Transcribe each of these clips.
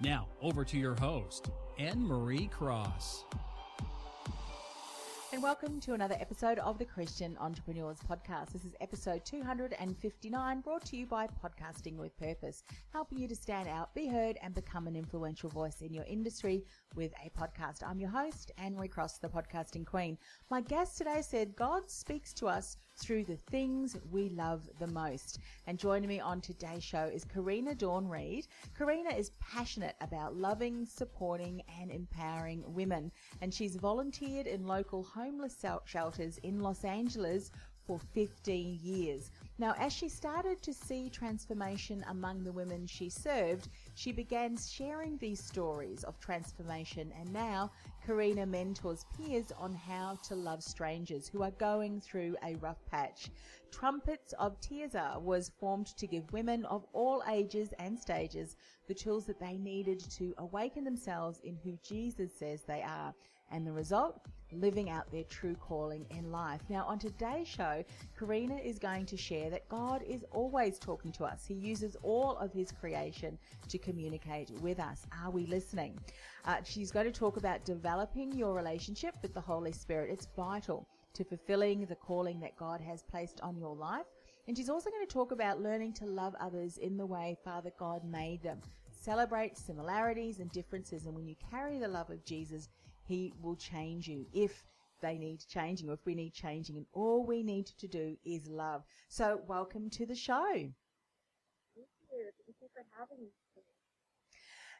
Now, over to your host, Anne Marie Cross. And welcome to another episode of the Christian Entrepreneurs Podcast. This is episode 259, brought to you by Podcasting with Purpose, helping you to stand out, be heard, and become an influential voice in your industry with a podcast. I'm your host, Anne Marie Cross, the podcasting queen. My guest today said, God speaks to us through the things we love the most. And joining me on today's show is Carina Dawn Reed. Carina is passionate about loving, supporting, and empowering women. And she's volunteered in local homeless shelters in Los Angeles for 15 years. Now, as she started to see transformation among the women she served, she began sharing these stories of transformation, and now Carina mentors peers on how to love strangers who are going through a rough patch. Trumpets of Tirzah was formed to give women of all ages and stages the tools that they needed to awaken themselves in who Jesus says they are. And the result? Living out their true calling in life. Now, on today's show, Carina is going to share that God is always talking to us. He uses all of His creation to communicate with us. Are we listening? Uh, she's going to talk about developing your relationship with the Holy Spirit. It's vital to fulfilling the calling that God has placed on your life. And she's also going to talk about learning to love others in the way Father God made them. Celebrate similarities and differences. And when you carry the love of Jesus, he will change you if they need changing or if we need changing. And all we need to do is love. So, welcome to the show. Thank you. Thank you for having me.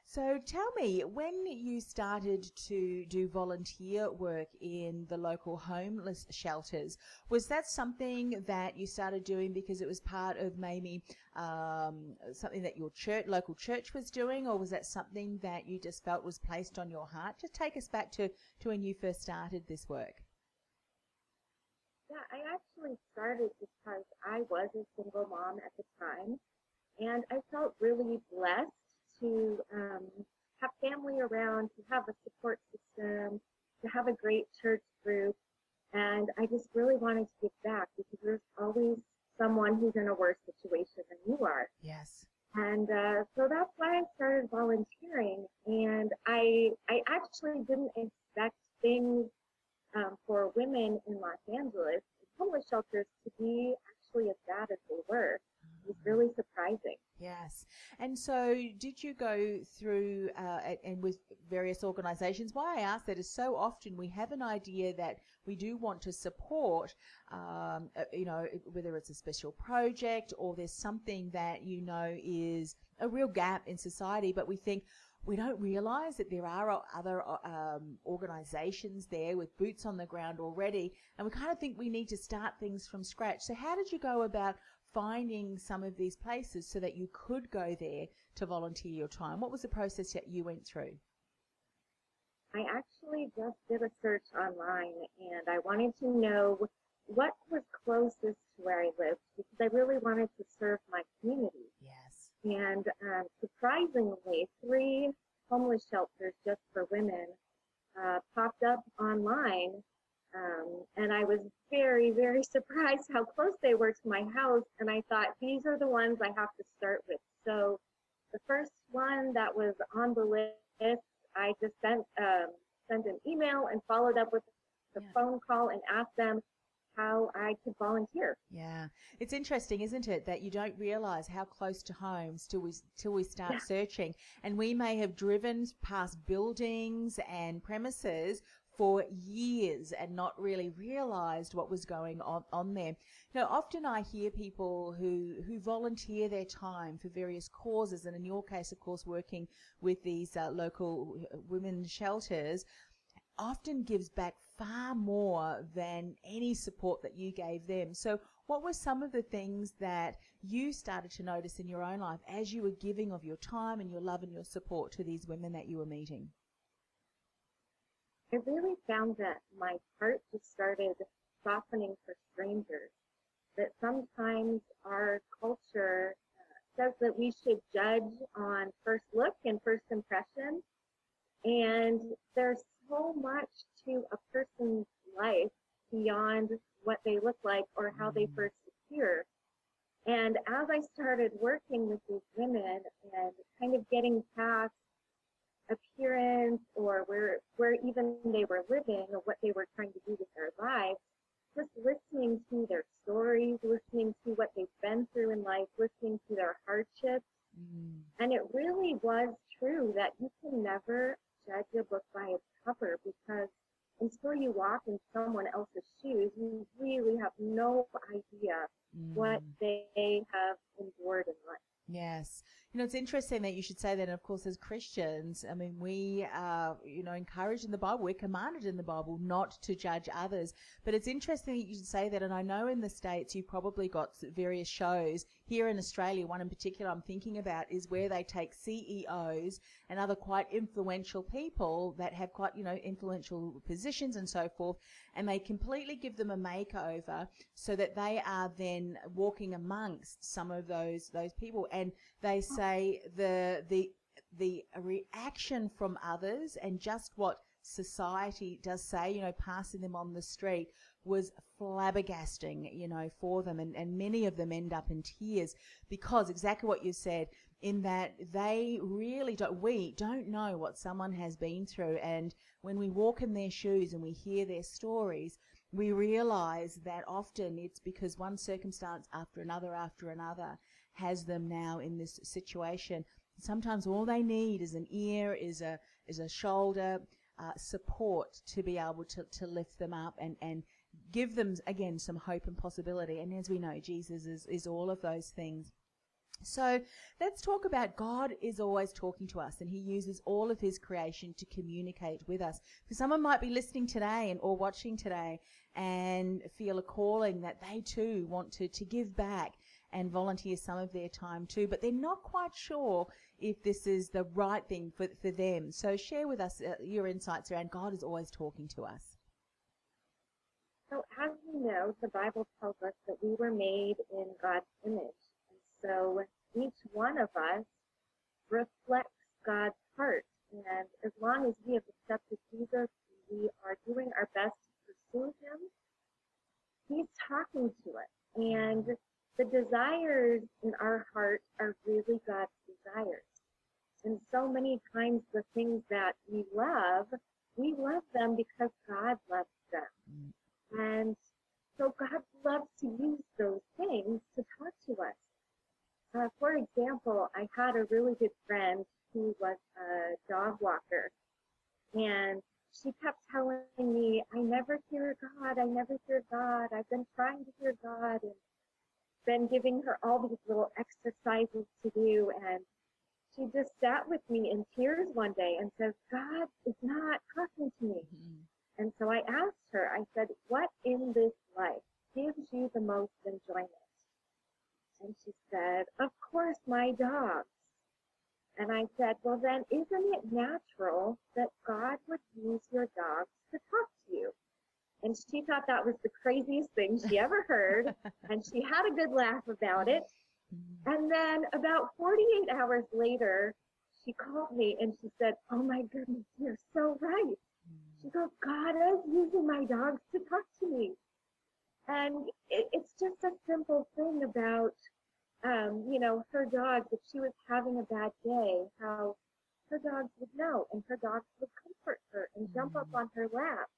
So tell me, when you started to do volunteer work in the local homeless shelters, was that something that you started doing because it was part of maybe um, something that your church, local church was doing, or was that something that you just felt was placed on your heart? Just take us back to, to when you first started this work. Yeah, I actually started because I was a single mom at the time, and I felt really blessed to um, have family around, to have a support system, to have a great church group. And I just really wanted to give back because there's always someone who's in a worse situation than you are. Yes. And uh, so that's why I started volunteering. And I I actually didn't expect things um, for women in Los Angeles, homeless shelters, to be actually as bad as they were. It was really surprising. Yes. And so, did you go through uh, and with various organisations? Why I ask that is so often we have an idea that we do want to support, um, uh, you know, whether it's a special project or there's something that you know is a real gap in society, but we think, we don't realise that there are other um, organisations there with boots on the ground already, and we kind of think we need to start things from scratch. So, how did you go about finding some of these places so that you could go there to volunteer your time? What was the process that you went through? I actually just did a search online and I wanted to know what was closest to where I lived because I really wanted to serve my community. Yes. And um, surprisingly, three homeless shelters just for women uh, popped up online um, and I was very, very surprised how close they were to my house. And I thought, these are the ones I have to start with. So the first one that was on the list, I just sent, um, sent an email and followed up with the yeah. phone call and asked them, how I could volunteer. Yeah. It's interesting, isn't it, that you don't realize how close to home till we, till we start Yeah. searching. And we may have driven past buildings and premises for years and not really realized what was going on, on there. Know, often I hear people who, who volunteer their time for various causes, and in your case, of course, working with these uh, local women's shelters, often gives back far more than any support that you gave them. So, what were some of the things that you started to notice in your own life as you were giving of your time and your love and your support to these women that you were meeting? I really found that my heart just started softening for strangers. That sometimes our culture uh, says that we should judge on first look and first impression. And there's so much to a person's life beyond what they look like or how they first appear. And as I started working with these women and kind of getting past appearance or where where even they were living or what they were trying to do with their lives, just listening to their stories, listening to what they've been through in life, listening to their hardships. Mm. And it really was true that you can never judge a book by its cover because until you walk in someone else's shoes, you really have no idea what Mm. they have endured in life. Yes. You know, it's interesting that you should say that. And of course, as Christians, I mean, we are, you know, encouraged in the Bible, we're commanded in the Bible not to judge others. But it's interesting that you should say that. And I know in the States, you've probably got various shows. Here in Australia, one in particular I'm thinking about is where they take CEOs and other quite influential people that have quite, you know, influential positions and so forth. And they completely give them a makeover so that they are then walking amongst some of those, those people. And they say the, the, the reaction from others and just what society does say, you know, passing them on the street was flabbergasting, you know, for them. And, and many of them end up in tears because exactly what you said, in that they really don't, we don't know what someone has been through. And when we walk in their shoes and we hear their stories, we realize that often it's because one circumstance after another after another has them now in this situation. Sometimes all they need is an ear, is a is a shoulder, uh, support to be able to, to lift them up and, and give them again some hope and possibility. And as we know, Jesus is, is all of those things. So let's talk about God is always talking to us and he uses all of his creation to communicate with us. Because someone might be listening today and or watching today and feel a calling that they too want to, to give back and volunteer some of their time too, but they're not quite sure if this is the right thing for, for them. So share with us uh, your insights around God is always talking to us. So as we know, the Bible tells us that we were made in God's image. And so each one of us reflects God's heart. And as long as we have accepted Jesus, we are doing our best to pursue him. He's talking to us. And the desires in our heart are really God's desires. And so many times the things that we love, we love them because God loves so God loves to use those things to talk to us. Uh, for example, I had a really good friend who was a dog walker. And she kept telling me, I never hear God. I never hear God. I've been trying to hear God and been giving her all these little exercises to do. And she just sat with me in tears one day and says, God is not talking to me. And so I asked her, I said, what in this life gives you the most enjoyment? And she said, of course, my dogs. And I said, well, then isn't it natural that God would use your dogs to talk to you? And she thought that was the craziest thing she ever heard. and she had a good laugh about it. Mm. And then about 48 hours later, she called me and she said, oh my goodness, you're so right. God is using my dogs to talk to me. And it, it's just a simple thing about, um, you know, her dogs, if she was having a bad day, how her dogs would know and her dogs would comfort her and jump up on her lap.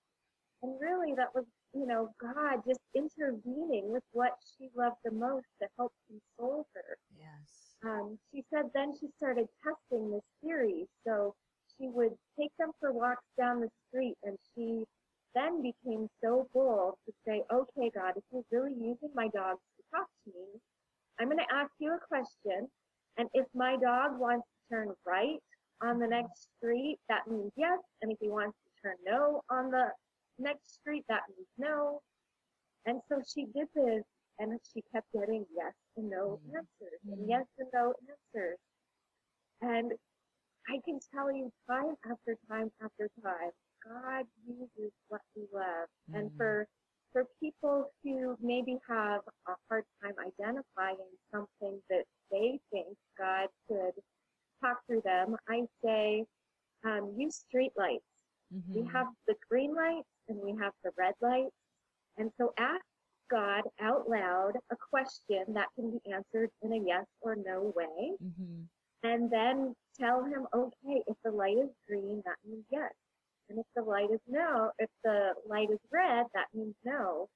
And really, that was, you know, God just intervening with what she loved the most to help console her. Yes. Um, she said then she started testing this theory. So she would take them for walks down the street, and she then became so bold to say, okay, God, if you're really using my dogs to talk to me, I'm going to ask you a question. And if my dog wants to turn right on the next street, that means yes. And if he wants to turn no on the next street, that means no. And so she did this, and she kept getting yes and no Mhm. answers, and Mhm. yes and no answers. And I can tell you time after time after time, God uses what we love. And Mhm. for for people who maybe have a hard time identifying something that they think God could talk through them, I say um, use street lights. We Mhm. have the green lights and we have the red lights. And so ask God out loud a question that can be answered in a yes or no way. Mhm. And then tell him, okay, if the light is green, that means yes. And if the light is no, if the light is red, that means no.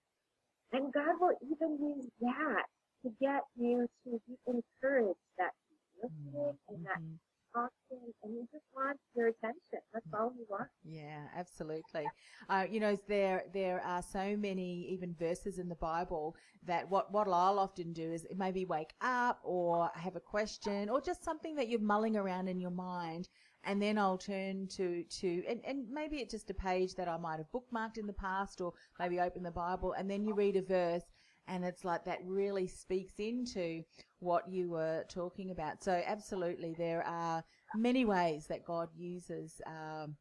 And God will even use that to get you to be encouraged that He's listening and that mm-hmm. Talking and He just wants your attention. That's all He wants. Yeah, absolutely. Uh, you know, there there are so many even verses in the Bible that what what I'll often do is maybe wake up or have a question or just something that you're mulling around in your mind, and then I'll turn to to and, and maybe it's just a page that I might have bookmarked in the past or maybe open the Bible and then you read a verse and it's like that really speaks into what you were talking about. So absolutely, there are many ways that God uses. Um,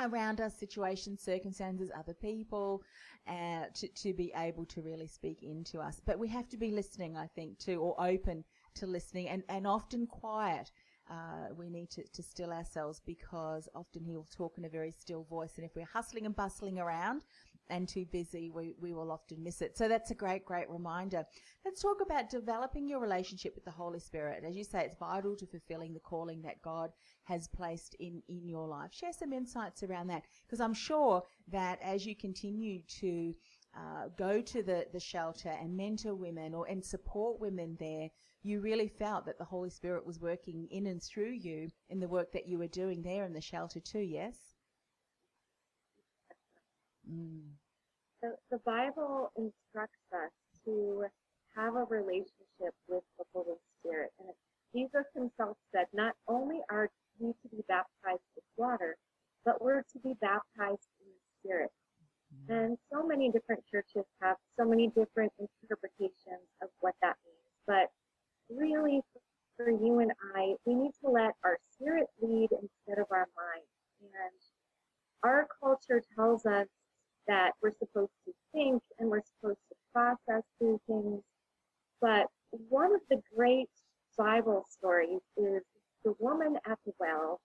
around us, situations, circumstances, other people, uh, to, to be able to really speak into us. But we have to be listening, I think, too, or open to listening and, and often quiet. Uh, we need to, to still ourselves because often he'll talk in a very still voice. And if we're hustling and bustling around and too busy, we, we will often miss it. So that's a great, great reminder. Let's talk about developing your relationship with the Holy Spirit. As you say, it's vital to fulfilling the calling that God has placed in, in your life. Share some insights around that because I'm sure that as you continue to uh, go to the, the shelter and mentor women or and support women there, you really felt that the Holy Spirit was working in and through you in the work that you were doing there in the shelter too, yes? Mm. The, the Bible instructs us to have a relationship with the Holy Spirit. And Jesus himself said, not only are we to be baptized with water, but we're to be baptized in the Spirit. Mm-hmm. And so many different churches have so many different interpretations of what that means. But really, for you and I, we need to let our spirit lead instead of our mind. And our culture tells us that we're supposed to think and we're supposed to process through things. But one of the great Bible stories is the woman at the well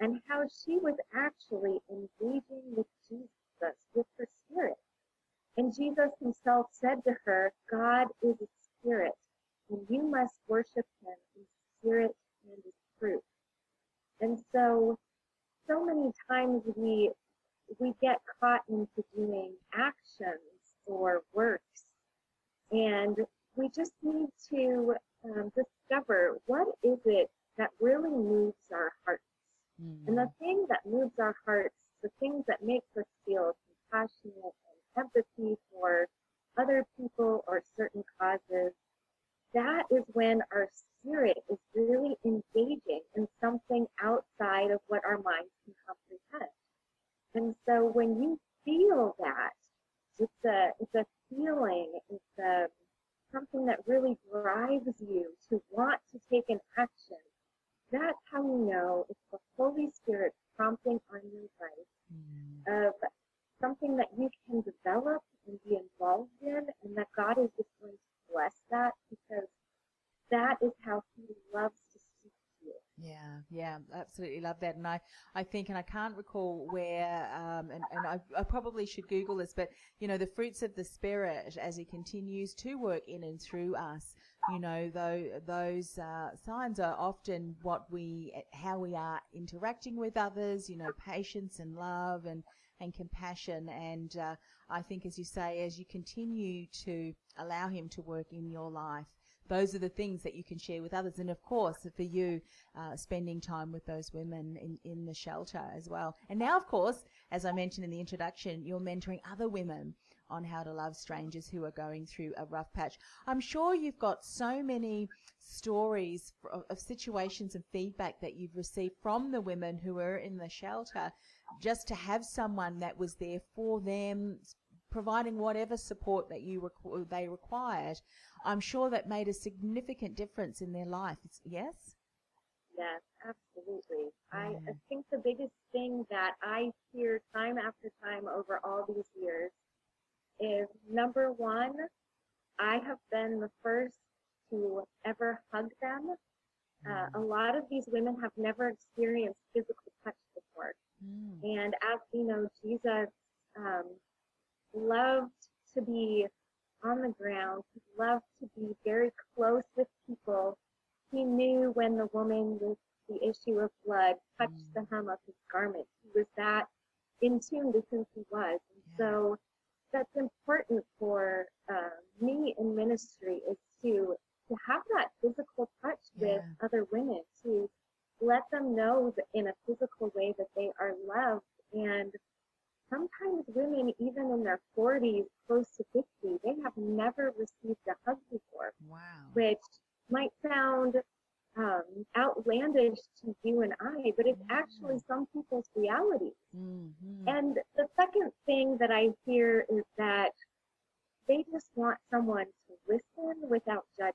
and how she was actually engaging with Jesus, with her spirit. And Jesus himself said to her, God is a spirit, and you must worship him in spirit and in truth. And so, so many times we we get caught into doing actions or works, and we just need to um, discover what is it that really moves our hearts. Mm. And the thing that moves our hearts, the things that makes us feel compassionate and empathy for other people or certain causes, that is when our spirit is really engaging in something outside of what our minds can comprehend. And so when you feel that, it's a it's a feeling, it's a something that really drives you to want to take an action. That's how you know it's the Holy Spirit prompting on your life Mm. of something that you can develop and be involved in, and that God is just going to bless that because that is how He loves to speak to you. Yeah, yeah, absolutely love that. And I, I think, and I can't recall where, um, and, and I, I probably should Google this, but, you know, the fruits of the Spirit as He continues to work in and through us, you know, though, those uh, signs are often what we, how we are interacting with others, you know, patience and love and, and compassion. And uh, I think, as you say, as you continue to allow Him to work in your life, those are the things that you can share with others. And of course, for you, uh, spending time with those women in, in the shelter as well. And now, of course, as I mentioned in the introduction, you're mentoring other women on how to love strangers who are going through a rough patch. I'm sure you've got so many stories of, of situations and feedback that you've received from the women who are in the shelter just to have someone that was there for them, providing whatever support that you requ- they required, I'm sure that made a significant difference in their life. Yes. Yes, absolutely. I, I think the biggest thing that I hear time after time over all these years is number one, I have been the first to ever hug them. Uh, a lot of these women have never experienced physical touch before. Mm. And as we know, Jesus um, loved to be on the ground. He loved to be very close with people. He knew when the woman with the issue of blood touched mm. the hem of his garment. He was that in tune to who he was. And yeah. so that's important for uh, me in ministry is to to have that physical touch yeah. with other women to let them know in a physical way that they are loved and sometimes women, even in their 40s, close to 50, they have never received a hug before. Wow. Which might sound um, outlandish to you and I, but it's mm-hmm. actually some people's reality. Mm-hmm. And the second thing that I hear is that they just want someone to listen without judging.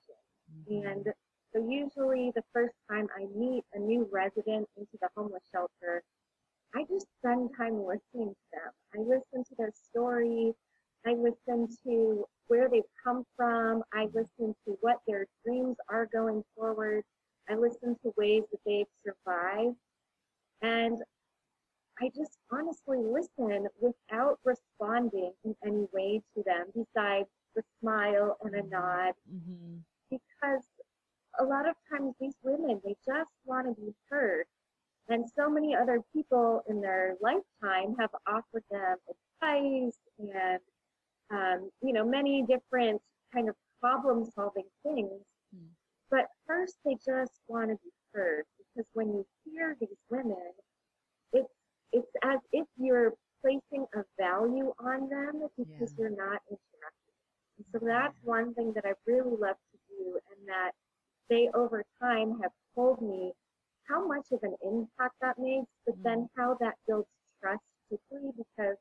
Mm-hmm. And so usually the first time I meet a new resident into the homeless shelter, I just spend time listening to them. I listen to their story. I listen to where they've come from. I listen to what their dreams are going forward. I listen to ways that they've survived. And I just honestly listen without responding in any way to them besides the smile and a mm-hmm. nod. Mm-hmm. Because a lot of times these women, they just want to be heard. And so many other people in their lifetime have offered them advice and, um, you know, many different kind of problem solving things. Mm. But first, they just want to be heard because when you hear these women, it's, it's as if you're placing a value on them because yeah. you're not interrupting. And so that's one thing that I really love to do and that they over time have told me how much of an impact that makes, but mm-hmm. then how that builds trust quickly because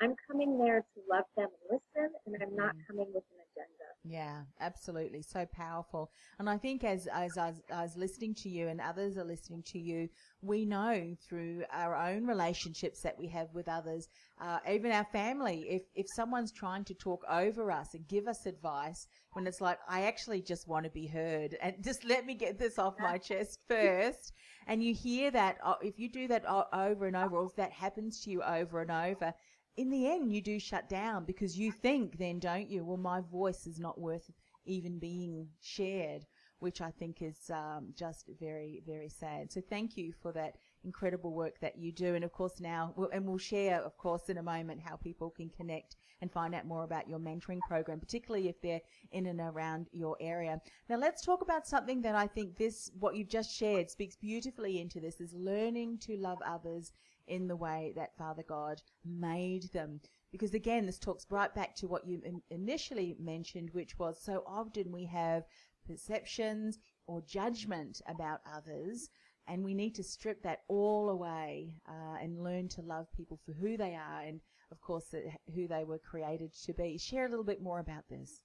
I'm coming there to love them and listen, and I'm not mm-hmm. coming with an agenda. Yeah, absolutely. So powerful. And I think as, as I, was, I was listening to you and others are listening to you, we know through our own relationships that we have with others, uh, even our family, if, if someone's trying to talk over us and give us advice, when it's like, I actually just want to be heard and just let me get this off my chest first. And you hear that, uh, if you do that over and over, or if that happens to you over and over, in the end, you do shut down because you think then, don't you? Well, my voice is not worth even being shared, which I think is um, just very, very sad. So thank you for that incredible work that you do. And of course now, we'll, and we'll share, of course, in a moment how people can connect and find out more about your mentoring program, particularly if they're in and around your area. Now let's talk about something that I think this, what you've just shared speaks beautifully into this is learning to love others in the way that Father God made them. Because again, this talks right back to what you in- initially mentioned, which was so often we have perceptions or judgment about others, and we need to strip that all away uh, and learn to love people for who they are and, of course, who they were created to be. Share a little bit more about this.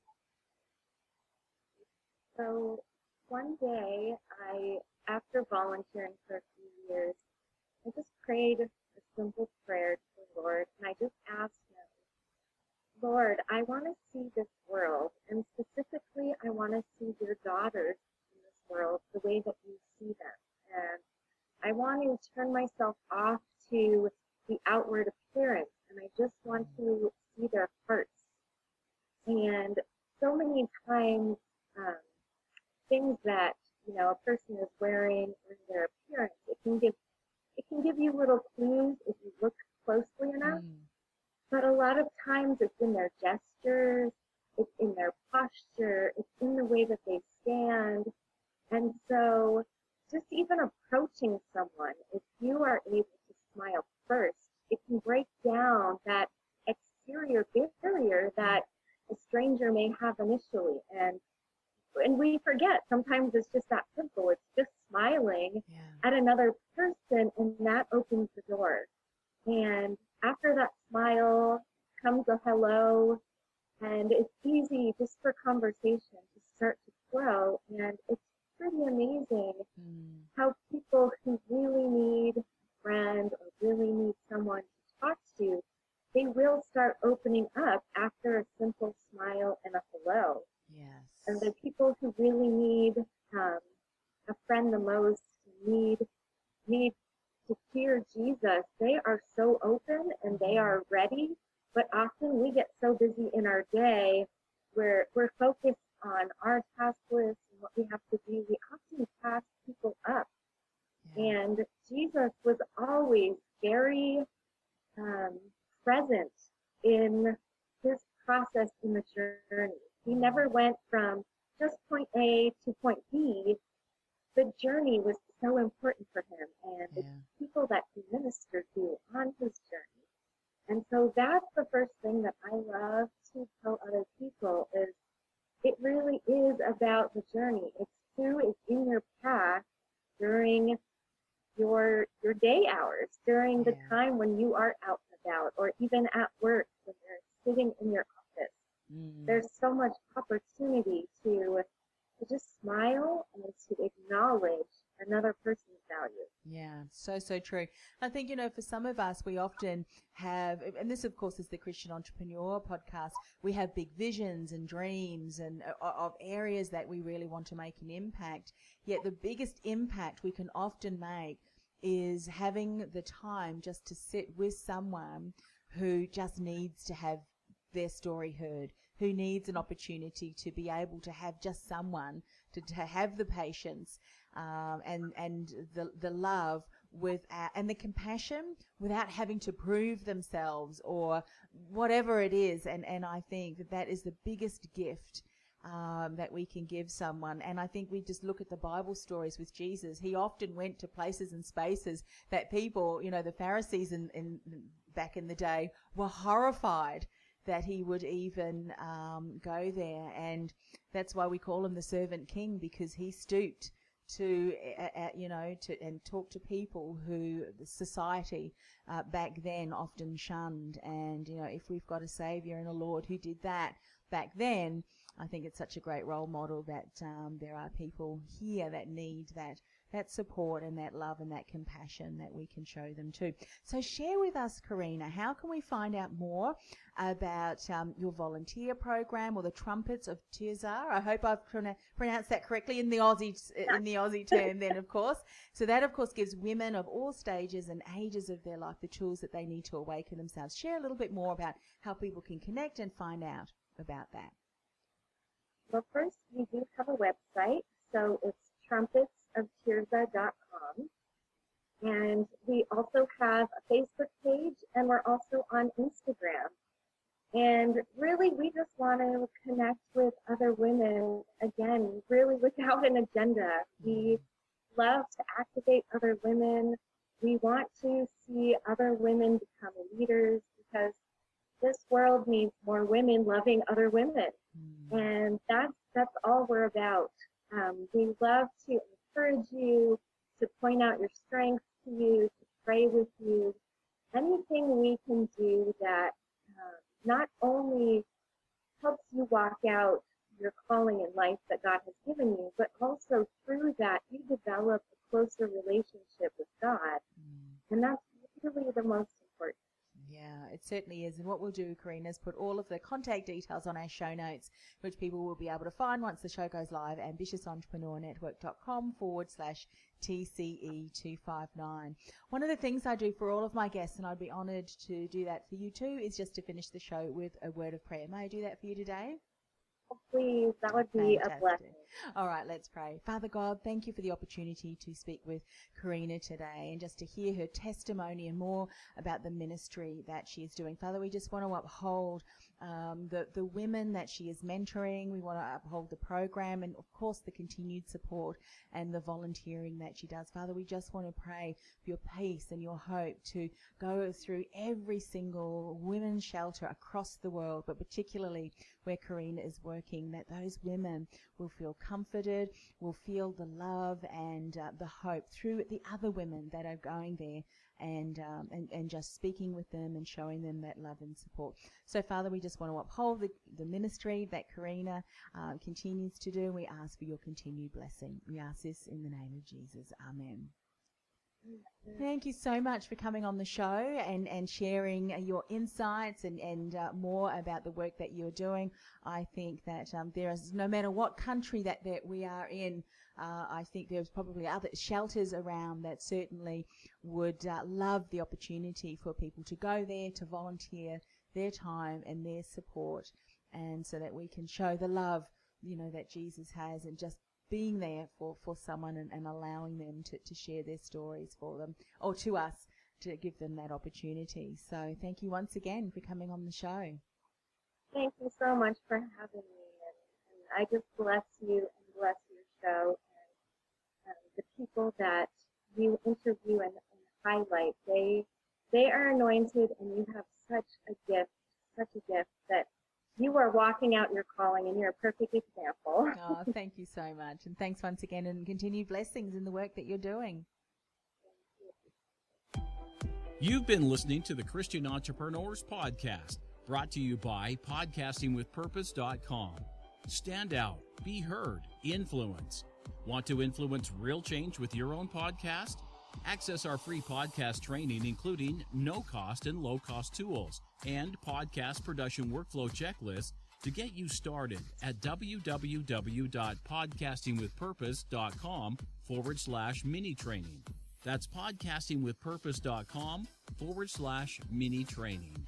So, one day, I, after volunteering for a few years, I just prayed a simple prayer to the Lord, and I just asked Him, Lord, I want to see this world, and specifically, I want to see your daughters in this world the way that you see them. And I want to turn myself off to the outward appearance and I just want to see their hearts. And so many times, um, things that you know a person is wearing or their appearance, it can give it can give you little clues if you look closely enough. Mm. But a lot of times it's in their gestures, it's in their posture, it's in the way that they stand. And so just even approaching someone, if you are able to smile first, it can break down that exterior barrier that a stranger may have initially. And and we forget sometimes it's just that simple. It's just smiling Yeah. at another person and that opens the door. And after that smile comes a hello and it's easy just for conversation to start to flow and it's pretty amazing Mm. how people who really need a friend or really need someone to talk to, they will start opening up after a simple smile and a hello. Yes. And the people who really need um, a friend the most, need need to hear Jesus, they are so open and they are ready. But often we get so busy in our day, where we're focused on our task list and what we have to do. We often pass people up. Yeah. And Jesus was always very um, present in his process in the journey. He never went from just point A to point B. The journey was so important for him and the people that he ministered to on his journey. And so that's the first thing that I love to tell other people is it really is about the journey. It's who is in your path during your your day hours, during the Yeah. time when you are out and about, or even at work when you're sitting in your office. Mm. There's so much opportunity to to just smile and to acknowledge another person's. Yeah, so, so true. I think, you know, for some of us, we often have, and this, of course, is the Christian Entrepreneur podcast, we have big visions and dreams and uh, of areas that we really want to make an impact. Yet the biggest impact we can often make is having the time just to sit with someone who just needs to have their story heard, who needs an opportunity to be able to have just someone to, to have the patience um, and and the the love with and the compassion without having to prove themselves or whatever it is. And and I think that that is the biggest gift. Um, that we can give someone. And I think we just look at the Bible stories with Jesus. He often went to places and spaces that people, you know, the Pharisees in, in back in the day were horrified that he would even um, go there. And that's why we call him the servant king because he stooped to, uh, you know, to and talk to people who society uh, back then often shunned. And you know, if we've got a savior and a Lord who did that back then, I think it's such a great role model that um, there are people here that need that that support and that love and that compassion that we can show them too. So share with us, Carina, how can we find out more about um, your volunteer program or the Trumpets of Tirzah? I hope I've prona- pronounced that correctly in the Aussie in the Aussie term. Then, of course, so that of course gives women of all stages and ages of their life the tools that they need to awaken themselves. Share a little bit more about how people can connect and find out about that. Well, first, we do have a website, so it's trumpetsoftirza.com. And we also have a Facebook page, and we're also on Instagram. And really, we just want to connect with other women, again, really without an agenda. We love to activate other women. We want to see other women become leaders because this world needs more women loving other women and that's that's all we're about. Um, we love to encourage you, to point out your strengths to you, to pray with you. Anything we can do that um, not only helps you walk out your calling in life that God has given you, but also through that you develop a closer relationship with God, and that's really the most important. Yeah, it's certainly is. And what we'll do, Carina, is put all of the contact details on our show notes, which people will be able to find once the show goes live. AmbitiousEntrepreneurNetwork.com forward slash TCE259. One of the things I do for all of my guests, and I'd be honoured to do that for you too, is just to finish the show with a word of prayer. May I do that for you today? Please, that would be Fantastic. a blessing. All right, let's pray. Father God, thank you for the opportunity to speak with Carina today and just to hear her testimony and more about the ministry that she is doing. Father, we just want to uphold um, the, the women that she is mentoring. We want to uphold the program and, of course, the continued support and the volunteering that she does. Father, we just want to pray for your peace and your hope to go through every single women's shelter across the world, but particularly where Carina is working, that those women will feel comforted, will feel the love and uh, the hope through the other women that are going there and, um, and, and just speaking with them and showing them that love and support. So, Father, we just want to uphold the, the ministry that Carina uh, continues to do. We ask for your continued blessing. We ask this in the name of Jesus. Amen. Thank you so much for coming on the show and, and sharing uh, your insights and, and uh, more about the work that you're doing. I think that um, there is, no matter what country that, that we are in, uh, I think there's probably other shelters around that certainly would uh, love the opportunity for people to go there, to volunteer their time and their support, and so that we can show the love, you know, that Jesus has and just being there for, for someone and, and allowing them to, to share their stories for them or to us to give them that opportunity. So thank you once again for coming on the show. Thank you so much for having me. And, and I just bless you and bless your show and um, the people that you interview and, and highlight. They they are anointed, and you have such a gift, such a gift that you are walking out your calling, and you're a perfect example. oh, thank you so much, and thanks once again, and continued blessings in the work that you're doing. You've been listening to the Christian Entrepreneurs Podcast, brought to you by podcastingwithpurpose.com. Stand out, be heard, influence. Want to influence real change with your own podcast? Access our free podcast training, including no cost and low cost tools and podcast production workflow checklist to get you started at www.podcastingwithpurpose.com forward slash mini training. That's podcastingwithpurpose.com forward slash mini training.